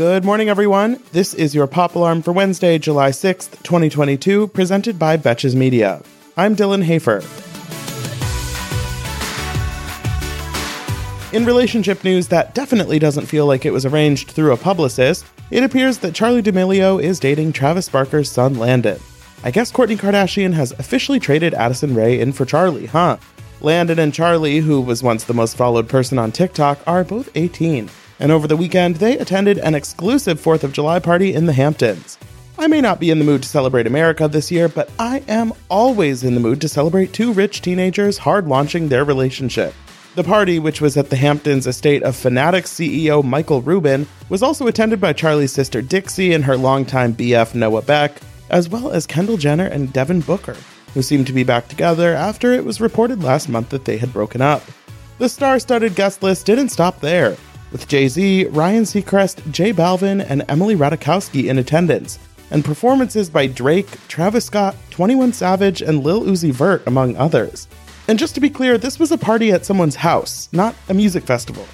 Good morning, everyone. This is your Pop Alarm for Wednesday, July 6th, 2022, presented by Betches Media. I'm Dylan Hafer. In relationship news that definitely doesn't feel like it was arranged through a publicist, it appears that Charli D'Amelio is dating Travis Barker's son Landon. I guess Kourtney Kardashian has officially traded Addison Rae in for Charli, huh? Landon and Charli, who was once the most followed person on TikTok, are both 18. And over the weekend, they attended an exclusive 4th of July party in the Hamptons. I may not be in the mood to celebrate America this year, but I am always in the mood to celebrate two rich teenagers hard launching their relationship. The party, which was at the Hamptons estate of Fanatics CEO Michael Rubin, was also attended by Charli's sister Dixie and her longtime BF Noah Beck, as well as Kendall Jenner and Devin Booker, who seemed to be back together after it was reported last month that they had broken up. The star studded guest list didn't stop there, with Jay Z, Ryan Seacrest, J Balvin, and Emily Ratajkowski in attendance, and performances by Drake, Travis Scott, 21 Savage, and Lil Uzi Vert, among others. And just to be clear, this was a party at someone's house, not a music festival.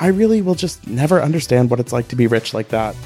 I really will just never understand what it's like to be rich like that.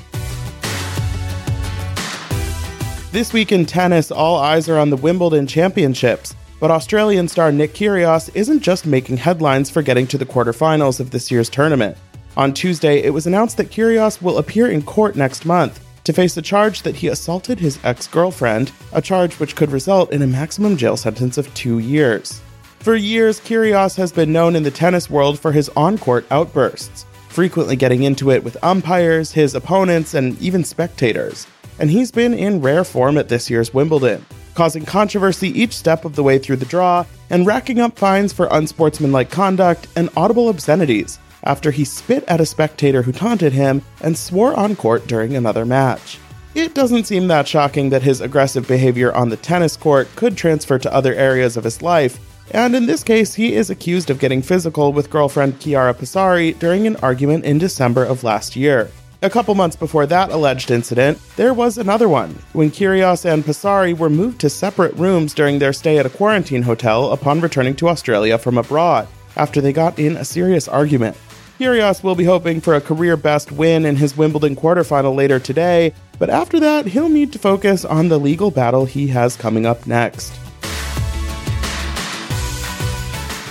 This week in tennis, all eyes are on the Wimbledon Championships, but Australian star Nick Kyrgios isn't just making headlines for getting to the quarterfinals of this year's tournament. On Tuesday, it was announced that Kyrgios will appear in court next month to face a charge that he assaulted his ex girlfriend, a charge which could result in a maximum jail sentence of two years. For years, Kyrgios has been known in the tennis world for his on court outbursts, frequently getting into it with umpires, his opponents, and even spectators. And he's been in rare form at this year's Wimbledon, causing controversy each step of the way through the draw and racking up fines for unsportsmanlike conduct and audible obscenities after he spit at a spectator who taunted him and swore on court during another match. It doesn't seem that shocking that his aggressive behavior on the tennis court could transfer to other areas of his life, and in this case, he is accused of getting physical with girlfriend Chiara Passari during an argument in December of last year. A couple months before that alleged incident, there was another one, when Kyrgios and Passari were moved to separate rooms during their stay at a quarantine hotel upon returning to Australia from abroad, after they got in a serious argument. Kyrgios will be hoping for a career best win in his Wimbledon quarterfinal later today, but after that, he'll need to focus on the legal battle he has coming up next.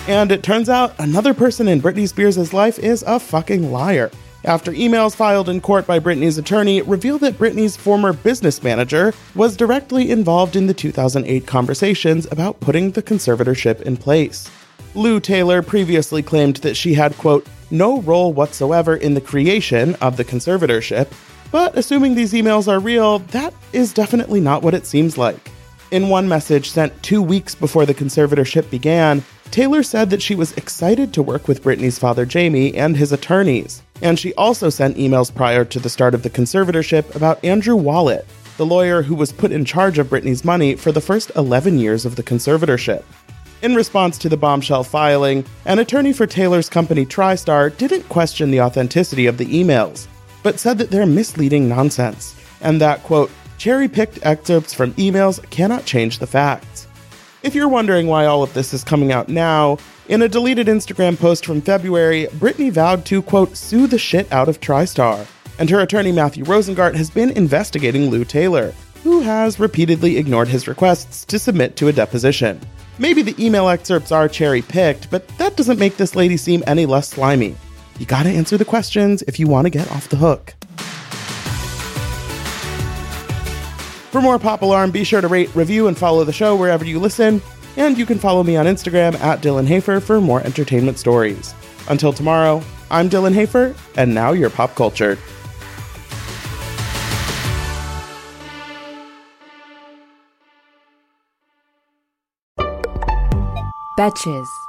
And it turns out another person in Britney Spears' life is a fucking liar. After emails filed in court by Britney's attorney reveal that Britney's former business manager was directly involved in the 2008 conversations about putting the conservatorship in place. Lou Taylor previously claimed that she had, quote, no role whatsoever in the creation of the conservatorship, but assuming these emails are real, that is definitely not what it seems like. In one message sent two weeks before the conservatorship began, Taylor said that she was excited to work with Britney's father Jamie and his attorneys, and she also sent emails prior to the start of the conservatorship about Andrew Wallet, the lawyer who was put in charge of Britney's money for the first 11 years of the conservatorship. In response to the bombshell filing, an attorney for Taylor's company TriStar didn't question the authenticity of the emails, but said that they're misleading nonsense, and that, quote, cherry picked excerpts from emails cannot change the facts. If you're wondering why all of this is coming out now, in a deleted Instagram post from February, Britney vowed to, quote, sue the shit out of TriStar. And her attorney Matthew Rosengart has been investigating Lou Taylor, who has repeatedly ignored his requests to submit to a deposition. Maybe the email excerpts are cherry picked, but that doesn't make this lady seem any less slimy. You gotta answer the questions if you wanna get off the hook. For more Pop Alarm, be sure to rate, review, and follow the show wherever you listen. And you can follow me on Instagram at Dylan Hafer for more entertainment stories. Until tomorrow, I'm Dylan Hafer, and now you're pop culture. Betches.